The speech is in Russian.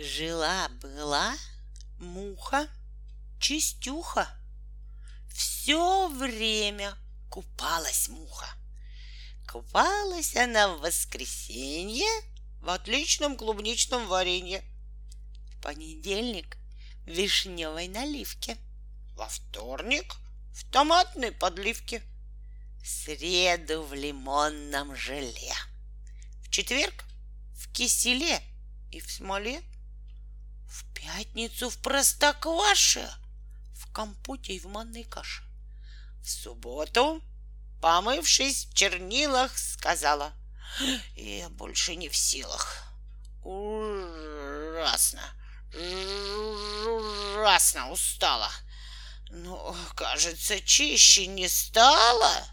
Жила-была муха, чистюха. Все время купалась муха. Купалась она в воскресенье в отличном клубничном варенье. В понедельник в вишневой наливке. Во вторник в томатной подливке. В среду в лимонном желе. В четверг в киселе и в смоле. Пятницу в простокваше, в компоте и в манной каше. В субботу, помывшись в чернилах, сказала, я больше не в силах. Ужасно, ужасно устала. Но, кажется, чище не стало.